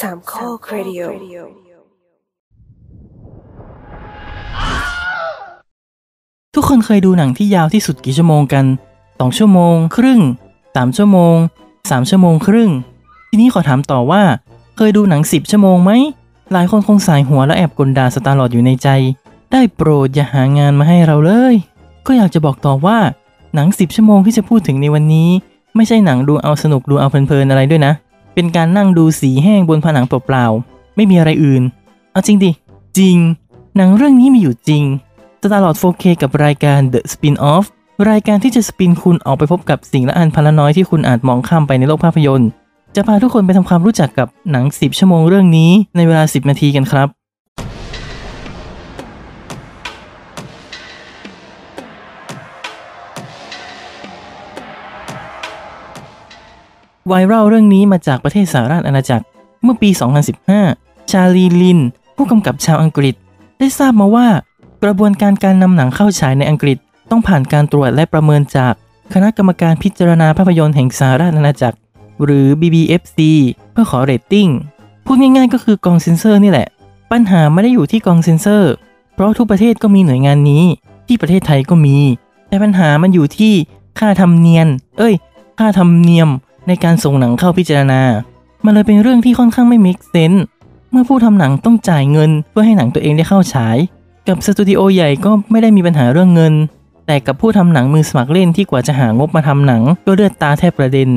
สามข้อครดิโอทุกคนเคยดูหนังที่ยาวที่สุดกี่ชั่วโมงกัน2ชั่วโมง ครึ่ง3ชั่วโมง3ชั่วโมงครึ่ง ทีนี้ขอถามต่อว่า เคยดูหนัง10ชั่วโมงไหม หลายคนคงสายหัวและแอบกลด่าสตาร์ลอดอยู่ในใจ ได้โปรดอย่าหางานมาให้เราเลย ก็อยากจะบอกต่อว่า หนัง10ชั่วโมงที่จะพูดถึงในวันนี้ ไม่ใช่หนังดูเอาสนุกดูเอาเพลินๆอะไรด้วยนะ เป็นการนั่งดูสีแห้งบนผนังเปล่าๆ ไม่มีอะไรอื่น เอาจริงดิ จริง หนังเรื่องนี้มีอยู่จริงสตาร์ลอด 4K กับรายการ The Spin-off รายการที่จะสปินคุณออกไปพบกับสิ่งละอันพันละน้อยที่คุณอาจมองข้ามไปในโลกภาพยนตร์ จะพาทุกคนไปทำความรู้จักกับหนัง 10 ชั่วโมงเรื่องนี้ในเวลา 10 นาทีกันครับ ไวรัลเรื่องนี้มาจากประเทศสหราชอาณาจักรเมื่อปี 2015 ชาลีลิน ผู้กำกับชาวอังกฤษ ได้ทราบมาว่า กระบวนการการนำหนังเข้าฉายในอังกฤษ ต้องผ่านการตรวจและประเมินจากคณะกรรมการพิจารณาภาพยนตร์แห่งสหราชอาณาจักร หรือ BBFC เพื่อขอเรตติ้งพูดง่ายๆ ก็คือกองเซนเซอร์นี่แหละ ปัญหาไม่ได้อยู่ที่กองเซนเซอร์ เพราะทุกประเทศก็มีหน่วยงานนี้ ที่ประเทศไทยก็มี แต่ปัญหามันอยู่ที่ค่าทำเนียนเอ้ย ค่าทำเนียม ในการส่งหนังเข้าพิจารณา มันเลยเป็นเรื่องที่ค่อนข้างไม่ make sense เมื่อผู้ทำหนังต้องจ่ายเงินเพื่อให้หนังตัวเองได้เข้าฉาย กับสตูดิโอใหญ่ก็ไม่ได้มีปัญหาเรื่องเงิน แต่กับผู้ทำหนังมือสมัครเล่นที่กว่าจะหางบมาทำหนังก็เลือดตาแทบประเด็น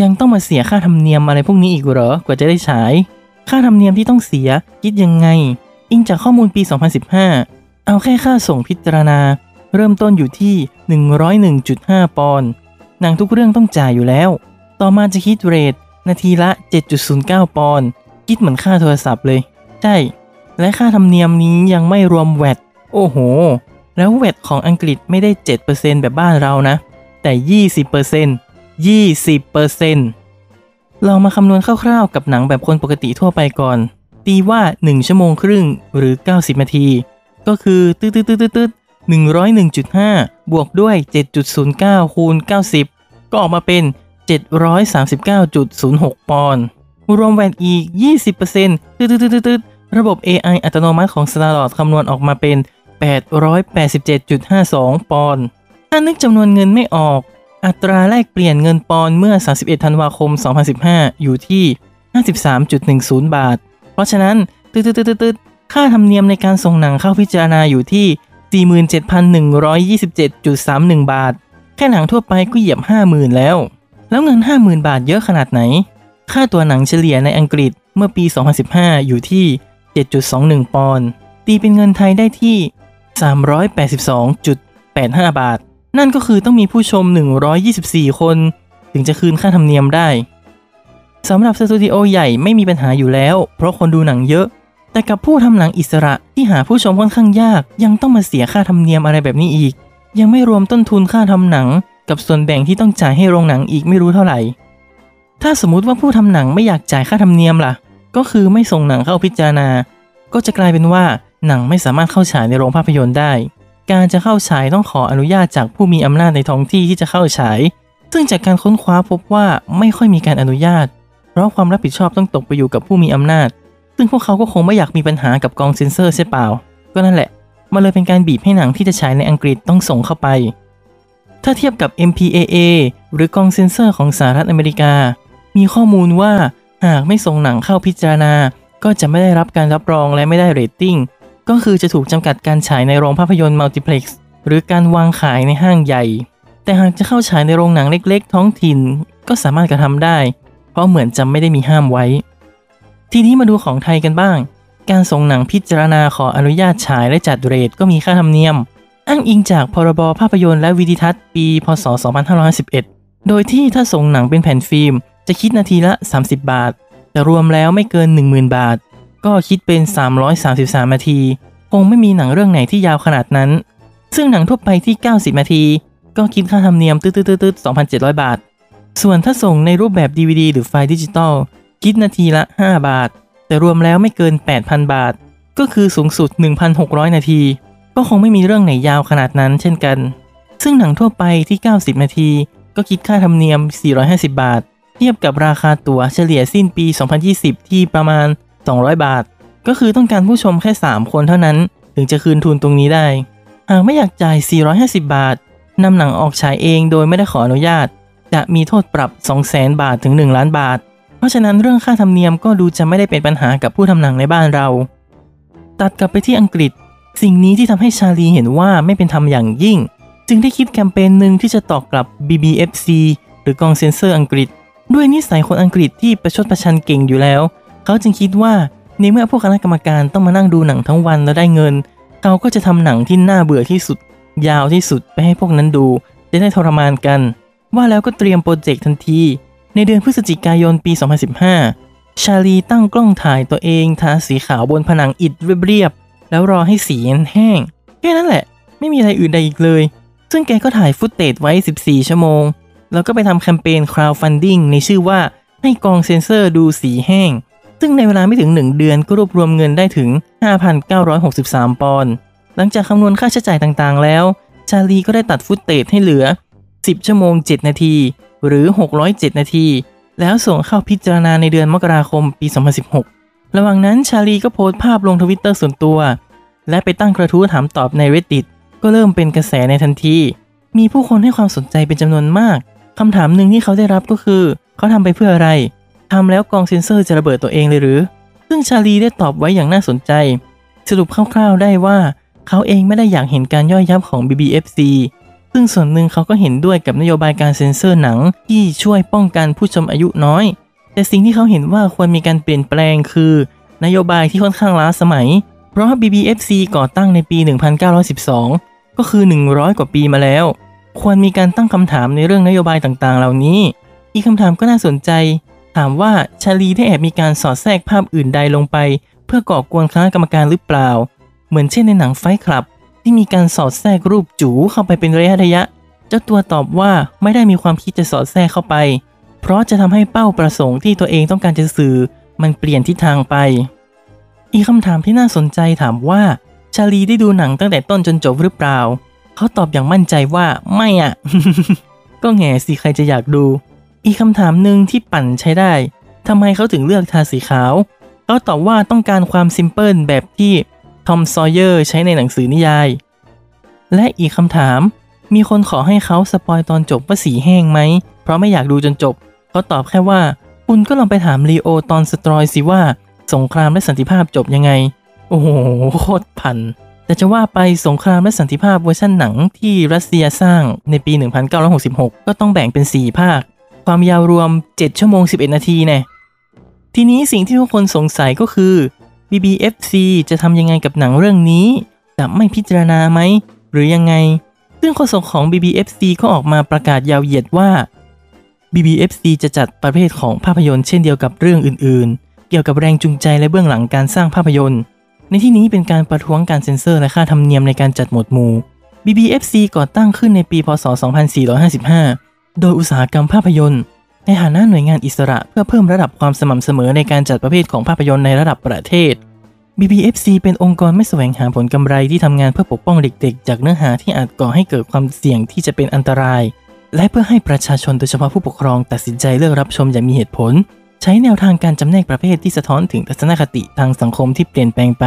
ยังต้องมาเสียค่าธรรมเนียมอะไรพวกนี้อีกเหรอกว่าจะได้ฉาย ค่าธรรมเนียมที่ต้องเสียคิดยังไง อิงจากข้อมูลปี 2015 เอาแค่ค่าส่งพิจารณา เริ่มต้นอยู่ที่ 101.5 ปอนด์หนังทุกเรื่องต้องจ่ายอยู่แล้ว ต่อมาจะคิดเรทนาทีละ 7.09 ปอนด์คิดเหมือนค่าโทรศัพท์เลย ใช่ และค่าธรรมเนียมนี้ยังไม่รวมแวดโอ้โห แล้วแวดของอังกฤษไม่ได้ 7%แบบบ้านเรานะ แต่ 20% 20%ลองมาคำนวณคร่าวๆกับหนังแบบคนปกติทั่วไปก่อน ตีว่า 1 ชั่วโมงครึ่งหรือ 90 นาที ก็คือตืดตืดตืดตืด101.5 บวกด้วย 7.09 คูณ 90 ก็ออกมาเป็น 739.06 ปอนด์รวมแวนอีก 20%ตืดตืดระบบ AI อัตโนมัติของ Starlord คำนวณออกมาเป็น 887.52 ปอนด์ถ้านึกจำนวนเงินไม่ออก อัตราแลกเปลี่ยนเงินปอนด์เมื่อ 31 ธันวาคม 2015 อยู่ที่ 53.10 บาท เพราะฉะนั้นตืดตืดตืดตืดค่าธรรมเนียมในการส่งหนังเข้าพิจารณาอยู่ที่ 47,127.31 บาท แค่หนังทั่วไปก็เหยียบ 50,000 แล้ว แล้วเงิน 50,000 บาทเยอะขนาดไหน ค่าตัวหนังเฉลี่ยในอังกฤษเมื่อปี 2015 อยู่ที่ 7.21 ปอนด์ ตีเป็นเงินไทยได้ที่ 382.85 บาท นั่นก็คือต้องมีผู้ชม 124 คน ถึงจะคืนค่าธรรมเนียมได้ สำหรับสตูดิโอใหญ่ไม่มีปัญหาอยู่แล้ว เพราะคนดูหนังเยอะ แต่กับผู้ทำหนังอิสระที่หาผู้ชมค่อนข้างยาก ยังต้องมาเสียค่าธรรมเนียมอะไรแบบนี้อีก ยังไม่รวมต้นทุนค่าทำหนัง กับส่วนแบ่งที่ต้องจ่ายให้โรงหนังอีกไม่รู้เท่าไหร่ ถ้าสมมติว่าผู้ทำหนังไม่อยากจ่ายค่าธรรมเนียมล่ะ ก็คือไม่ส่งหนังเข้าพิจารณา ก็จะกลายเป็นว่าหนังไม่สามารถเข้าฉายในโรงภาพยนตร์ได้ การจะเข้าฉายต้องขออนุญาตจากผู้มีอำนาจในท้องที่ที่จะเข้าฉาย ซึ่งจากการค้นคว้าพบว่าไม่ค่อยมีการอนุญาต เพราะความรับผิดชอบต้องตกไปอยู่กับผู้มีอำนาจ ซึ่งพวกเขาก็คงไม่อยากมีปัญหากับกองเซ็นเซอร์ใช่เปล่า ก็นั่นแหละ มันเลยเป็นการบีบให้หนังที่จะฉายในอังกฤษต้องส่งเข้าไป ถ้าเทียบกับ MPAA หรือกองเซ็นเซอร์ของสหรัฐอเมริกา มีข้อมูลว่าหากไม่ส่งหนังเข้าพิจารณา ก็จะไม่ได้รับการรับรองและไม่ได้เรตติ้ง ก็คือจะถูกจำกัดการฉายในโรงภาพยนตร์มัลติเพล็กซ์หรือการวางขายในห้างใหญ่ แต่หากจะเข้าฉายในโรงหนังเล็กๆ ท้องถิ่นก็สามารถกระทำได้ เพราะเหมือนจะไม่ได้มีห้ามไว้ ทีนี้มาดูของไทยกันบ้าง การส่งหนังพิจารณาขออนุญาตฉายและจัดเรทก็มีค่าธรรมเนียม อ้างอิงจากพรบภาพยนตร์และวิดีทัศน์ปี พศ 2551โดยที่ถ้าส่งหนังเป็นแผ่นฟิล์ม จะคิดนาทีละ 30 บาท แต่รวมแล้วไม่เกิน 10,000 บาท ก็คิดเป็น 333 นาที คงไม่มีหนังเรื่องไหนที่ยาวขนาดนั้น ซึ่งหนังทั่วไปที่ 90 นาที ก็คิดค่าธรรมเนียมตืดๆๆ 2,700 บาท ส่วนถ้าส่งในรูปแบบ DVD หรือไฟล์ดิจิตอลคิดนาทีละ 5 บาท แต่รวมแล้วไม่เกิน 8,000 บาท ก็คือสูงสุด 1,600 นาที ก็คงไม่มีเรื่องไหนยาวขนาดนั้นเช่นกัน ซึ่งหนังทั่วไปที่ 90 นาที ก็คิดค่าธรรมเนียม 450 บาท เทียบกับราคาตั๋วเฉลี่ยสิ้นปี 2020 ที่ประมาณ 200 บาท ก็คือต้องการผู้ชมแค่ 3 คนเท่านั้น ถึงจะคืนทุนตรงนี้ได้ หากไม่อยากจ่าย 450 บาทนำหนังออกฉายเองโดยไม่ได้ขออนุญาต จะมีโทษปรับ 200,000 บาทถึง 1 ล้านบาท เพราะฉะนั้นเรื่องค่าธรรมเนียมก็ดูจะไม่ได้เป็นปัญหากับผู้ทำหนังในบ้านเรา ตัดกลับไปที่อังกฤษ สิ่งนี้ที่ทำให้ชาลีเห็นว่าไม่เป็นธรรมอย่างยิ่ง จึงได้คิดแคมเปญหนึ่งที่จะตอบกลับ BBFC หรือกองเซนเซอร์อังกฤษ ด้วยนิสัยคนอังกฤษที่ประชดประชันเก่งอยู่แล้ว เขาจึงคิดว่าในเมื่อพวกคณะกรรมการต้องมานั่งดูหนังทั้งวันแล้วได้เงิน เขาก็จะทำหนังที่น่าเบื่อที่สุด ยาวที่สุดไปให้พวกนั้นดู จะได้ทรมานกัน ว่าแล้วก็เตรียมโปรเจกต์ทันที ในเดือนพฤศจิกายนปี 2015 ชาลีตั้งกล้องถ่ายตัวเองทาสีขาวบนผนังอิฐเรียบ แล้วรอให้สีแห้ง แค่นั้นแหละ ไม่มีอะไรอื่นใดอีกเลย ซึ่งแกก็ถ่าย footage ไว้ 14 ชั่วโมง แล้วก็ไปทำแคมเปญ crowdfunding ในชื่อว่าให้กองเซนเซอร์ดูสีแห้ง ซึ่งในเวลาไม่ถึง 1 เดือนก็รวบรวมเงินได้ถึง 5,963 ปอนด์ หลังจากคำนวณค่าใช้จ่ายต่างๆ แล้ว ชาลีก็ได้ตัด footage ให้เหลือ 10 ชั่วโมง 7 นาที หรือ 607 นาที แล้วส่งเข้าพิจารณาในเดือนมกราคมปี 2016 ระหว่างนั้นชาลีก็โพสต์ภาพลงทวิตเตอร์ส่วนตัว และไปตั้งกระทู้ถามตอบใน Reddit ก็เริ่มเป็นกระแสในทันที มีผู้คนให้ความสนใจเป็นจำนวนมากคำถามหนึ่งที่เขาได้รับก็คือ เขาทำไปเพื่ออะไรทำแล้วกองเซนเซอร์จะระเบิดตัวเองเลยหรือ ซึ่งชาลีได้ตอบไว้อย่างน่าสนใจ สรุปคร่าวๆได้ว่า เขาเองไม่ได้อยากเห็นการย่อยยับของ BBFC ซึ่งส่วนหนึ่งเขาก็เห็นด้วยกับนโยบายการเซ็นเซอร์หนังที่ช่วยป้องกันผู้ชมอายุน้อย แต่สิ่งที่เขาเห็นว่าควรมีการเปลี่ยนแปลงคือ นโยบายที่ค่อนข้างล้าสมัย เพราะ BBFC ก่อตั้งในปี 1912 ก็คือ 100 กว่าปีมาแล้ว ควรมีการตั้งคำถามในเรื่องนโยบายต่างๆ เหล่านี้ อีกคำถามก็น่าสนใจ ถามว่าชาลีได้แอบมีการสอดแทรกภาพอื่นใดลงไป เพื่อก่อกวนคณะกรรมการหรือเปล่า เหมือนเช่นในหนังไฟคลับ ที่มีการสอดแทรกรูปจูเข้าไปเป็นระยะระยะ เจ้าตัวตอบว่าไม่ได้มีความคิดจะสอดแทรกเข้าไป เพราะจะทำให้เป้าประสงค์ที่ตัวเองต้องการจะสื่อ มันเปลี่ยนทิศทางไป อีกคำถามที่น่าสนใจถามว่า ชาลีได้ดูหนังตั้งแต่ต้นจนจบหรือเปล่า เขาตอบอย่างมั่นใจว่าไม่อะ ก็แง่สิใครจะอยากดู อีกคำถามหนึ่งที่ปั่นใช้ได้ทำไมเขาถึงเลือกทาสีขาว เขาตอบว่าต้องการความ simple แบบที่ทอมซอยเยอร์ใช้ในหนังสือนิยาย และอีกคำถาม มีคนขอให้เขา spoil ตอนจบว่าสีแห้งไหม เพราะไม่อยากดูจนจบ เขาตอบแค่ว่า คุณก็ลองไปถามลีโอตอลสตอยสิว่า สงครามและสันติภาพจบยังไง โอ้โหโคตร punch แต่จะว่าไปสงครามและสันติภาพเวอร์ชันหนังที่รัสเซียสร้างในปี 1966 ก็ต้องแบ่งเป็น 4 ภาค ความยาวรวม 7 ชั่วโมง 11 นาทีแน่ทีนี้สิ่งที่ทุกคนสงสัยก็คือ BBFC จะทำยังไงกับหนังเรื่องนี้ จะไม่พิจารณาไหม หรือยังไง ซึ่งโฆษกของ BBFC ก็ออกมาประกาศยาวเหยียดว่า BBFC จะจัดประเภทของภาพยนตร์เช่นเดียวกับเรื่องอื่นๆ เกี่ยวกับแรงจูงใจและเบื้องหลังการสร้างภาพยนตร์ ในที่นี้เป็นการประท้วงการเซ็นเซอร์และค่าธรรมเนียมในการจัดหมวดหมู่ BBFC ก่อตั้งขึ้นในปี พศ 2455 โดยอุตสาหกรรมภาพยนตร์ ในฐานะหน่วยงานอิสระเพื่อเพิ่มระดับความสม่ำเสมอในการจัดประเภทของภาพยนตร์ในระดับประเทศ BBFC เป็นองค์กรไม่แสวงหาผลกำไรที่ทำงานเพื่อปกป้องเด็กๆ จากเนื้อหาที่อาจก่อให้เกิดความเสี่ยงที่จะเป็นอันตราย และเพื่อให้ประชาชนโดยเฉพาะผู้ปกครองตัดสินใจเลือกรับชมอย่างมีเหตุผล ใช้แนวทางการจำแนกประเภทที่สะท้อนถึงทัศนคติทางสังคมที่เปลี่ยนแปลงไป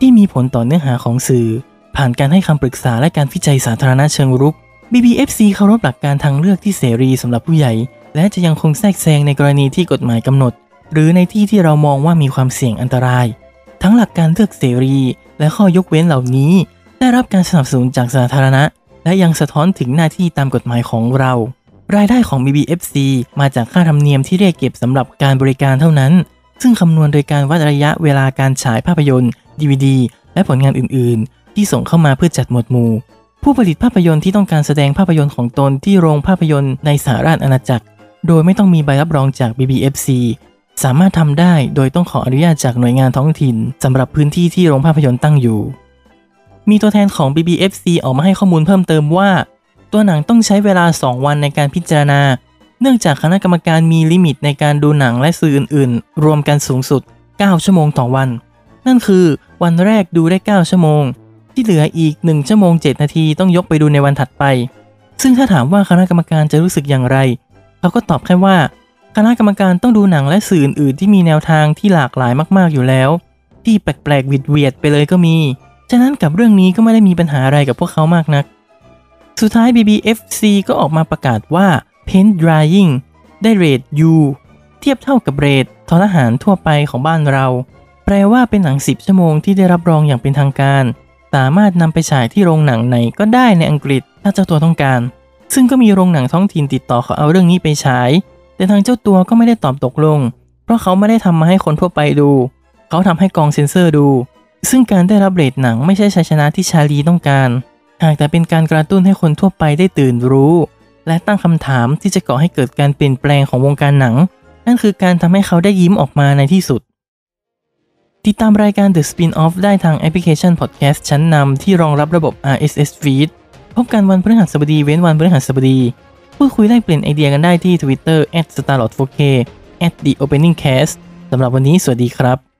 ที่มีผลต่อเนื้อหาของสื่อ ผ่านการให้คำปรึกษาและการวิจัยสาธารณะเชิงรุก BBFC เคารพหลักการทางเลือกที่เสรีสำหรับผู้ใหญ่ และจะยังคงแทรกแซงในกรณีที่กฎหมายกำหนด หรือในที่ที่เรามองว่ามีความเสี่ยงอันตราย ทั้งหลักการเลือกเสรี และข้อยกเว้นเหล่านี้ ได้รับการสนับสนุนจากสาธารณะ และยังสะท้อนถึงหน้าที่ตามกฎหมายของเรา รายได้ของ BBFC มาจากค่าธรรมเนียมที่เรียกเก็บสำหรับการบริการเท่านั้น ซึ่งคำนวณโดยการวัดระยะเวลาการฉายภาพยนตร์ DVD และผลงานอื่น ๆ ที่ส่งเข้ามาเพื่อจัดหมวดหมู่ ผู้ผลิตภาพยนตร์ที่ต้องการแสดงภาพยนตร์ของตนที่โรงภาพยนตร์ในสหราชอาณาจักร โดยไม่ต้องมีใบรับรองจาก BBFC สามารถทำได้โดยต้องขออนุญาตจากหน่วยงานท้องถิ่นสำหรับพื้นที่ที่โรงภาพยนตร์ตั้งอยู่ มีตัวแทนของ BBFC ออกมาให้ข้อมูลเพิ่มเติมว่า ตัวหนังต้องใช้เวลา 2 วันในการพิจารณา เนื่องจากคณะกรรมการมีลิมิตในการดูหนังและสื่ออื่น ๆ รวมกันสูงสุด 9 ชั่วโมงต่อวัน นั่นคือวันแรกดูได้ 9 ชั่วโมง ที่เหลืออีก 1 ชั่วโมง 7 นาทีต้องยกไปดูในวันถัดไป ซึ่งถ้าถามว่าคณะกรรมการจะรู้สึกอย่างไรเขาก็ตอบแค่ว่า คณะกรรมการต้องดูหนังและสื่ออื่น ๆ ที่มีแนวทางที่หลากหลายมาก ๆ อยู่แล้ว ที่แปลกๆวิดเวียดไปเลยก็มี ฉะนั้นกับเรื่องนี้ก็ไม่ได้มีปัญหาอะไรกับพวกเขามากนัก สุดท้าย BBFC ก็ออกมาประกาศว่า Paint Drying ได้เรท U เทียบเท่ากับเรททหารทั่วไปของบ้านเรา แปลว่าเป็นหนัง 10 ชั่วโมงที่ได้รับรองอย่างเป็นทางการ สามารถนำไปฉายที่โรงหนังไหนก็ได้ในอังกฤษถ้าเจ้าตัวต้องการ ซึ่งก็มีโรงหนังท้องถิ่นติดต่อขอเอาเรื่องนี้ไปฉาย แต่ทางเจ้าตัวก็ไม่ได้ตอบตกลง เพราะเขาไม่ได้ทำมาให้คนทั่วไปดู เขาทำให้กองเซ็นเซอร์ดู ซึ่งการได้รับเรทหนังไม่ใช่ชัยชนะที่ชาลีต้องการ หากแต่เป็นการกระตุ้นให้คนทั่วไปได้ตื่นรู้ และตั้งคำถามที่จะก่อให้เกิดการเปลี่ยนแปลงของวงการหนัง นั่นคือการทำให้เขาได้ยิ้มออกมาในที่สุด ติดตามรายการ The Spin-off ได้ทางแอปพลิเคชัน Podcast ชั้นนำที่รองรับระบบ RSS Feed พบกันวันพฤหัสบดีเว้นวันพฤหัสบดี พูดคุยแลกเปลี่ยนไอเดียกันได้ที่ Twitter @starlord4k @theopeningcast สำหรับวันนี้สวัสดีครับ